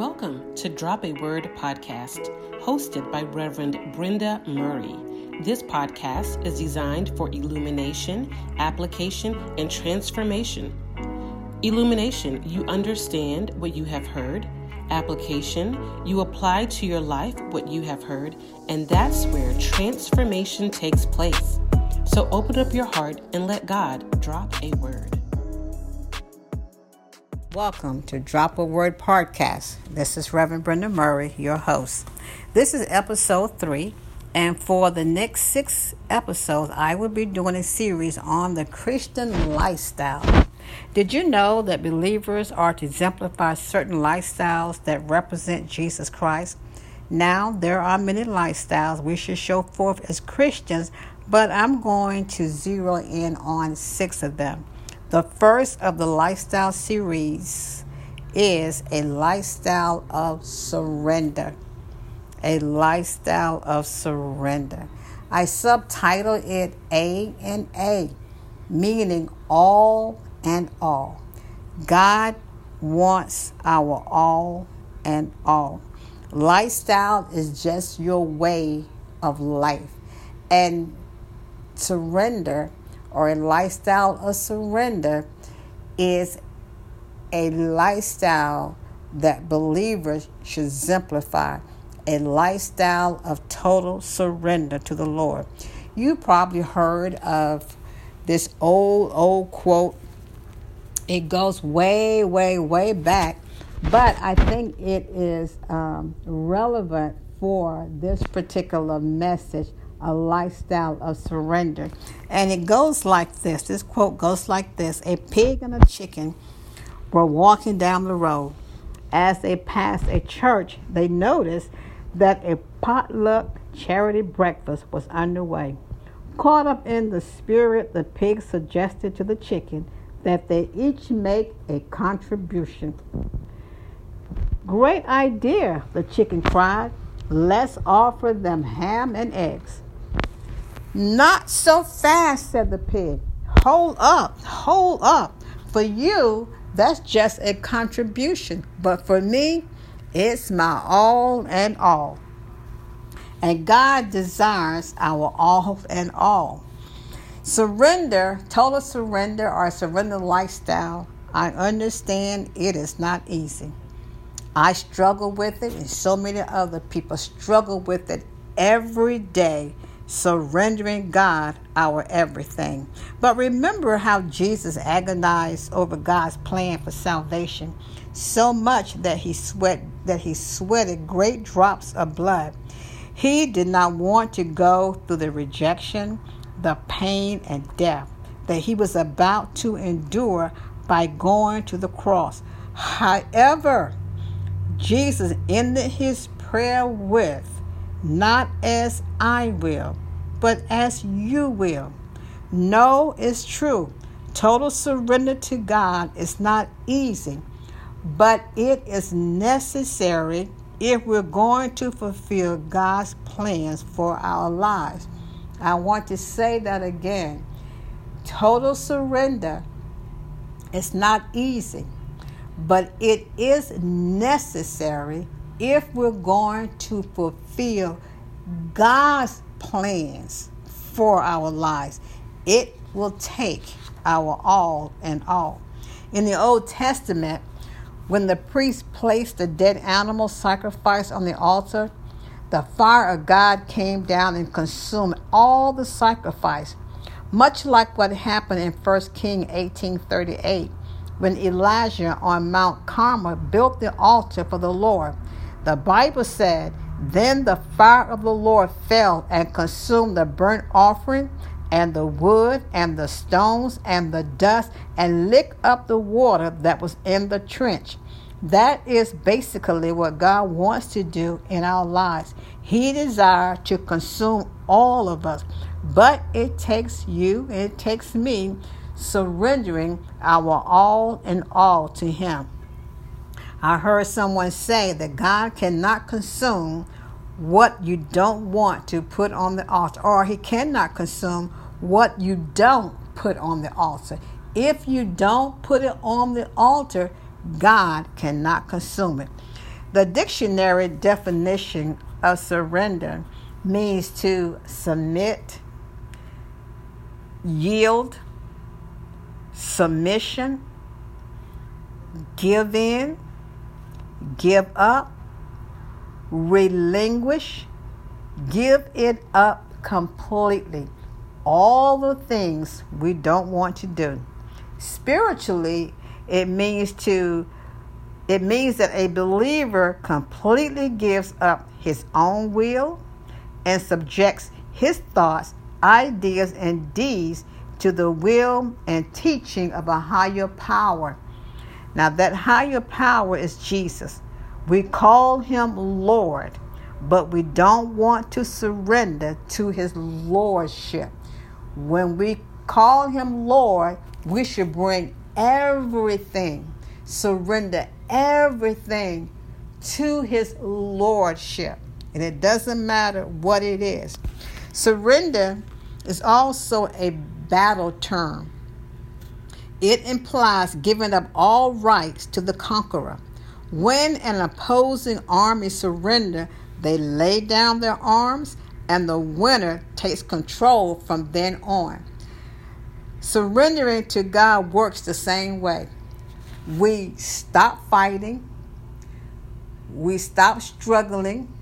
Welcome to Drop a Word podcast, hosted by Reverend Brenda Murray. This podcast is designed for illumination, application, and transformation. Illumination, you understand what you have heard. Application, you apply to your life what you have heard, and that's where transformation takes place. So open up your heart and let God drop a word. Welcome to Drop a Word podcast. This is Reverend Brenda Murray, your host. This is episode three, and for the next six episodes, I will be doing a series on the Christian lifestyle. Did you know that believers are to exemplify certain lifestyles that represent Jesus Christ? Now, there are many lifestyles we should show forth as Christians, but I'm going to zero in on six of them. The first of the lifestyle series is a lifestyle of surrender. A lifestyle of surrender. I subtitle it A and A, meaning all and all. God wants our all and all. Lifestyle is just your way of life. And surrender or a lifestyle of surrender is a lifestyle that believers should exemplify a lifestyle of total surrender to the Lord. You probably heard of this old, old quote. It goes way, way, way back, but I think it is um, relevant for this particular message a lifestyle of surrender. And it goes like this this quote goes like this A pig and a chicken were walking down the road. As they passed a church, they noticed that a potluck charity breakfast was underway. Caught up in the spirit, the pig suggested to the chicken that they each make a contribution. Great idea, the chicken cried. Let's offer them ham and eggs. Not so fast, said the pig. Hold up, hold up. For you, that's just a contribution. But for me, it's my all and all. And God desires our all and all. Surrender, total surrender, or surrender lifestyle, I understand it is not easy. I struggle with it, and so many other people struggle with it every day surrendering God our everything. But remember how Jesus agonized over God's plan for salvation so much that he sweat that he sweated great drops of blood. He did not want to go through the rejection, the pain and death that he was about to endure by going to the cross. However, Jesus ended his prayer with not as I will, but as you will. No, it's true. Total surrender to God is not easy, but it is necessary if we're going to fulfill God's plans for our lives. I want to say that again. Total surrender is not easy, but it is necessary if we're going to fulfill God's plans for our lives, it will take our all and all. In the Old Testament, when the priest placed the dead animal sacrifice on the altar, the fire of God came down and consumed all the sacrifice, much like what happened in 1 King 1838 when Elijah on Mount Carmel built the altar for the Lord. The Bible said, Then the fire of the Lord fell and consumed the burnt offering and the wood and the stones and the dust and licked up the water that was in the trench. That is basically what God wants to do in our lives. He desires to consume all of us, but it takes you, it takes me surrendering our all and all to Him. I heard someone say that God cannot consume what you don't want to put on the altar, or He cannot consume what you don't put on the altar. If you don't put it on the altar, God cannot consume it. The dictionary definition of surrender means to submit, yield, submission, give in, give up, relinquish, give it up completely. All the things we don't want to do. Spiritually, it means to it means that a believer completely gives up his own will and subjects his thoughts, ideas, and deeds to the will and teaching of a higher power. Now, that higher power is Jesus. We call him Lord, but we don't want to surrender to his lordship. When we call him Lord, we should bring everything, surrender everything to his lordship. And it doesn't matter what it is. Surrender is also a battle term. It implies giving up all rights to the conqueror. When an opposing army surrender, they lay down their arms and the winner takes control from then on. Surrendering to God works the same way. We stop fighting, we stop struggling,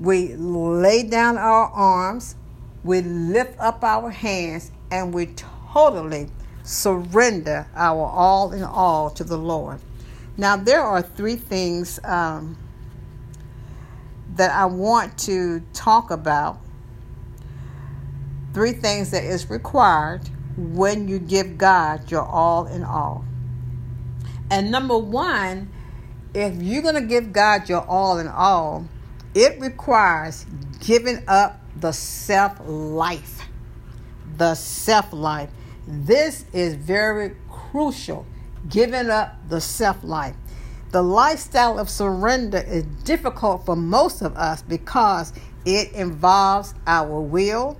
we lay down our arms, we lift up our hands, and we totally surrender our all in all to the Lord. Now, there are three things um, that I want to talk about. Three things that is required when you give God your all in all. And number one, if you're going to give God your all in all, it requires giving up the self life. The self life. This is very crucial. Giving up the self life. The lifestyle of surrender is difficult for most of us because it involves our will,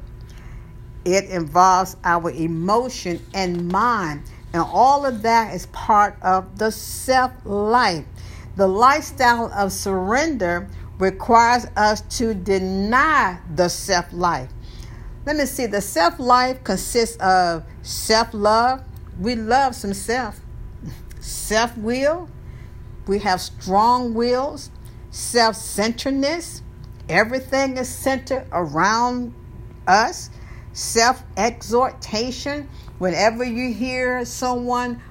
it involves our emotion and mind, and all of that is part of the self life. The lifestyle of surrender requires us to deny the self life. Let me see, the self life consists of self love. We love some self. Self will. We have strong wills. Self centeredness. Everything is centered around us. Self exhortation. Whenever you hear someone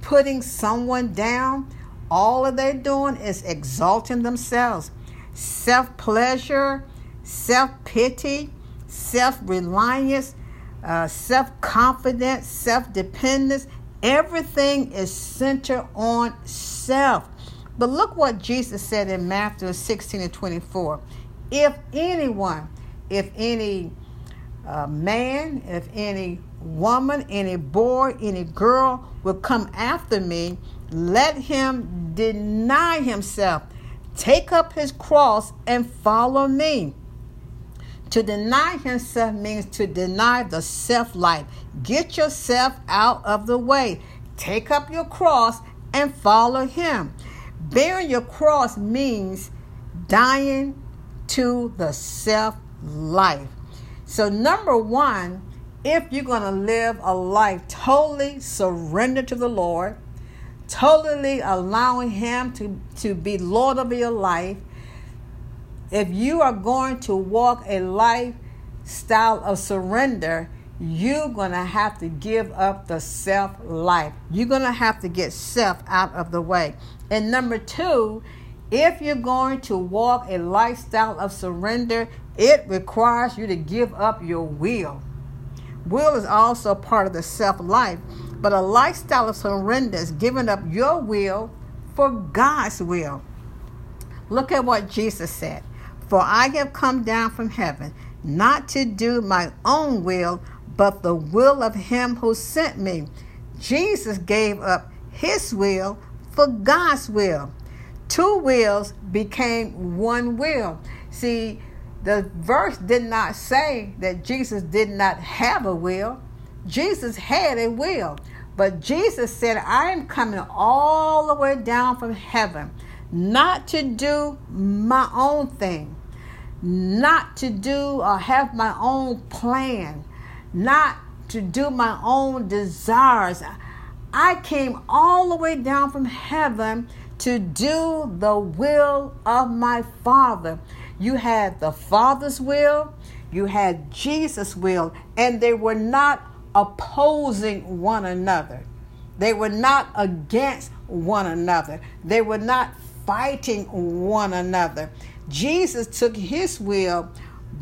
putting someone down, all that they're doing is exalting themselves self pleasure, self pity, self reliance, uh, self confidence, self dependence. Everything is centered on self. But look what Jesus said in Matthew 16 and 24. If anyone, if any uh, man, if any woman, any boy, any girl will come after me, let him deny himself Take up his cross and follow me. To deny himself means to deny the self life. Get yourself out of the way. Take up your cross and follow him. Bearing your cross means dying to the self life. So, number one, if you're going to live a life totally surrendered to the Lord, totally allowing Him to, to be Lord of your life, if you are going to walk a lifestyle of surrender, you're going to have to give up the self life. You're going to have to get self out of the way. And number two, if you're going to walk a lifestyle of surrender, it requires you to give up your will. Will is also part of the self life. But a lifestyle of surrender is giving up your will for God's will. Look at what Jesus said For I have come down from heaven not to do my own will, but the will of him who sent me. Jesus gave up his will for God's will. Two wills became one will. See, the verse did not say that Jesus did not have a will. Jesus had a will. But Jesus said, I am coming all the way down from heaven, not to do my own thing, not to do or have my own plan, not to do my own desires. I came all the way down from heaven to do the will of my Father. You had the Father's will, you had Jesus' will, and they were not opposing one another. They were not against one another. They were not fighting one another. Jesus took his will,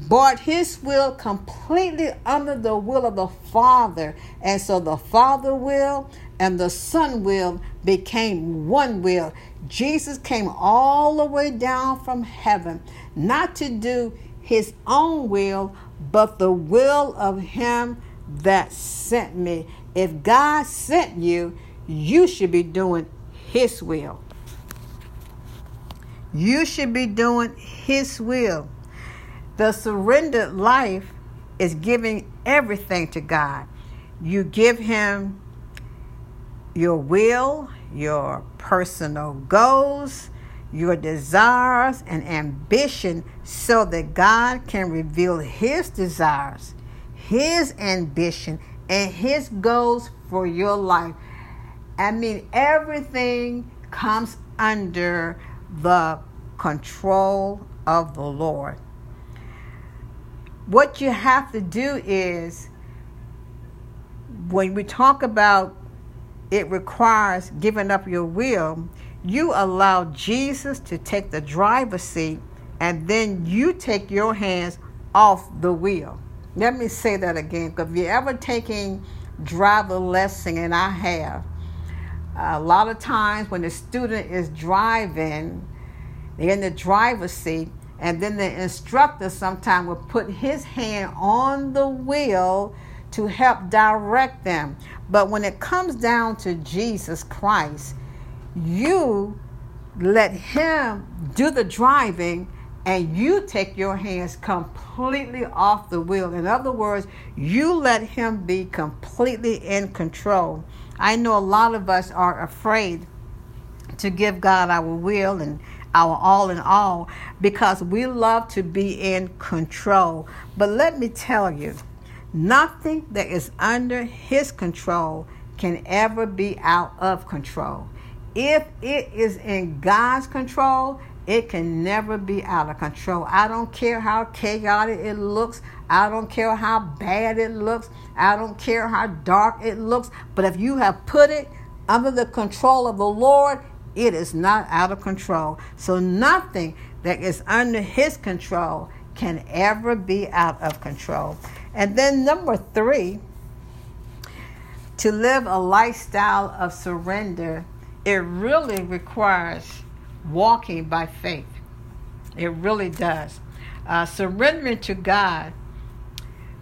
brought his will completely under the will of the Father. And so the Father will and the Son will became one will. Jesus came all the way down from heaven, not to do his own will, but the will of him that sent me. If God sent you, you should be doing his will. You should be doing His will. The surrendered life is giving everything to God. You give Him your will, your personal goals, your desires, and ambition so that God can reveal His desires, His ambition, and His goals for your life. I mean, everything comes under the control of the Lord. What you have to do is, when we talk about it requires giving up your will, you allow Jesus to take the driver's seat and then you take your hands off the wheel. Let me say that again if you're ever taking driver lesson, and I have, a lot of times when the student is driving, they're in the driver's seat, and then the instructor sometimes will put his hand on the wheel to help direct them. But when it comes down to Jesus Christ, you let him do the driving and you take your hands completely off the wheel. In other words, you let him be completely in control. I know a lot of us are afraid to give God our will and our all in all because we love to be in control. But let me tell you, nothing that is under His control can ever be out of control. If it is in God's control, it can never be out of control. I don't care how chaotic it looks. I don't care how bad it looks. I don't care how dark it looks. But if you have put it under the control of the Lord, it is not out of control. So nothing that is under His control can ever be out of control. And then, number three, to live a lifestyle of surrender, it really requires walking by faith. It really does. Uh, surrendering to God,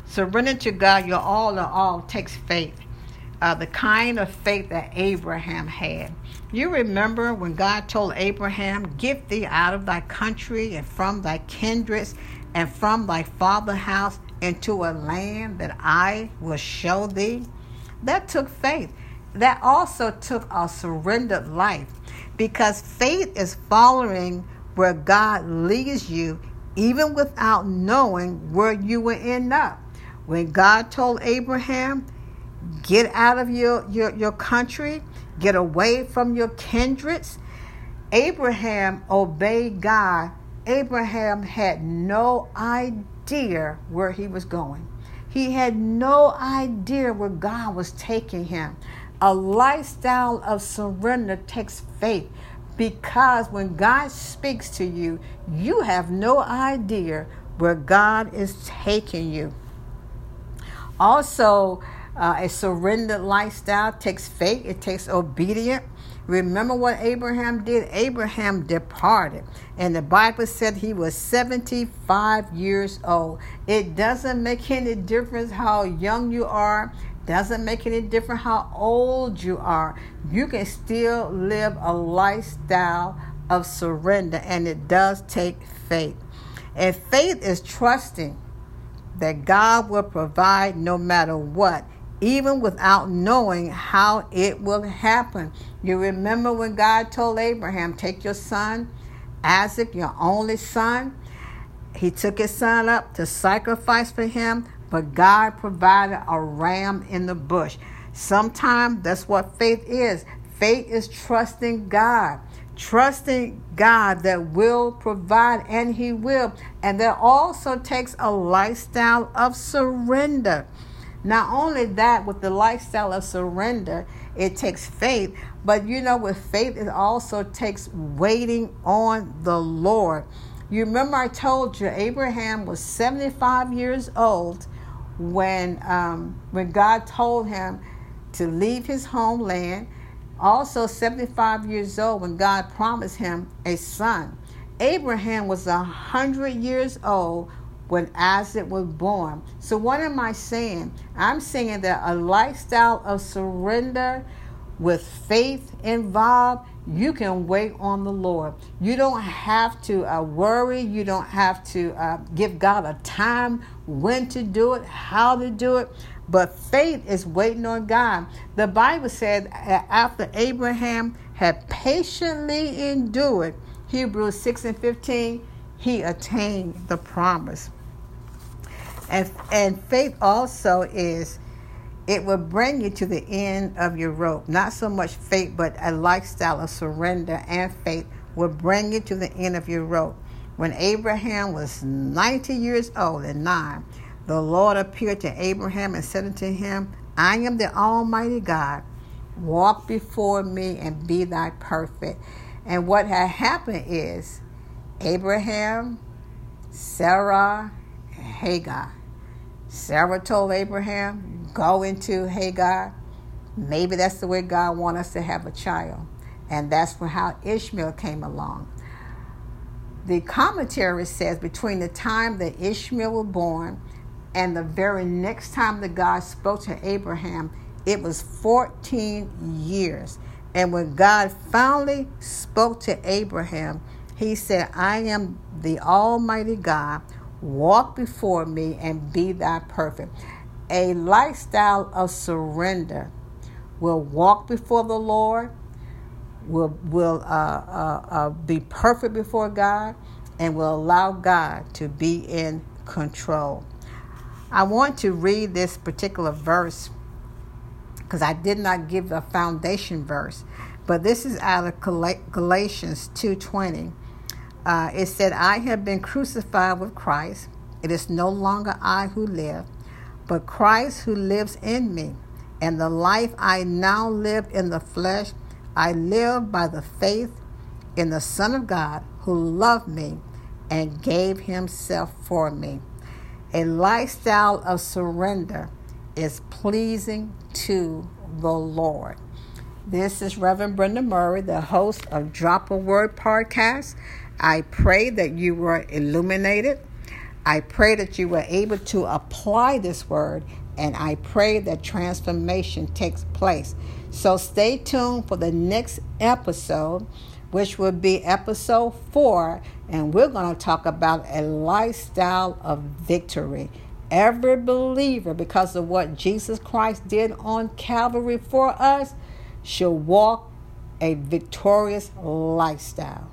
surrendering to God, your all in all takes faith. Uh, the kind of faith that Abraham had. You remember when God told Abraham, Get thee out of thy country and from thy kindreds and from thy father's house into a land that I will show thee? That took faith. That also took a surrendered life because faith is following where God leads you, even without knowing where you will end up. When God told Abraham, get out of your, your, your country, get away from your kindreds, Abraham obeyed God. Abraham had no idea where he was going. He had no idea where God was taking him. A lifestyle of surrender takes faith because when God speaks to you, you have no idea where God is taking you. Also, uh, a surrendered lifestyle takes faith, it takes obedience. Remember what Abraham did? Abraham departed, and the Bible said he was 75 years old. It doesn't make any difference how young you are, doesn't make any difference how old you are. You can still live a lifestyle of surrender, and it does take faith. And faith is trusting that God will provide no matter what, even without knowing how it will happen. You remember when God told Abraham, Take your son, Isaac, your only son. He took his son up to sacrifice for him, but God provided a ram in the bush. Sometimes that's what faith is. Faith is trusting God, trusting God that will provide, and He will. And that also takes a lifestyle of surrender. Not only that, with the lifestyle of surrender, it takes faith, but you know, with faith, it also takes waiting on the Lord. You remember I told you Abraham was 75 years old when um, when God told him to leave his homeland. Also 75 years old when God promised him a son. Abraham was a hundred years old when Isaac was born. So, what am I saying? I'm saying that a lifestyle of surrender with faith involved, you can wait on the Lord. You don't have to uh, worry. You don't have to uh, give God a time when to do it, how to do it. But faith is waiting on God. The Bible said after Abraham had patiently endured, Hebrews 6 and 15, he attained the promise. And, and faith also is, it will bring you to the end of your rope. Not so much faith, but a lifestyle of surrender and faith will bring you to the end of your rope. When Abraham was 90 years old and nine, the Lord appeared to Abraham and said unto him, I am the Almighty God. Walk before me and be thy perfect. And what had happened is Abraham, Sarah, Hagar Sarah told Abraham, Go into Hagar. Maybe that's the way God wants us to have a child. And that's for how Ishmael came along. The commentary says between the time that Ishmael was born and the very next time that God spoke to Abraham, it was 14 years. And when God finally spoke to Abraham, he said, I am the Almighty God Walk before me and be thy perfect. A lifestyle of surrender will walk before the Lord, will, will uh, uh, uh, be perfect before God, and will allow God to be in control. I want to read this particular verse because I did not give a foundation verse, but this is out of Galatians 2:20 uh, it said, I have been crucified with Christ. It is no longer I who live, but Christ who lives in me. And the life I now live in the flesh, I live by the faith in the Son of God who loved me and gave himself for me. A lifestyle of surrender is pleasing to the Lord. This is Reverend Brenda Murray, the host of Drop a Word podcast. I pray that you were illuminated. I pray that you were able to apply this word, and I pray that transformation takes place. So stay tuned for the next episode, which will be episode four, and we're going to talk about a lifestyle of victory. Every believer, because of what Jesus Christ did on Calvary for us, should walk a victorious lifestyle.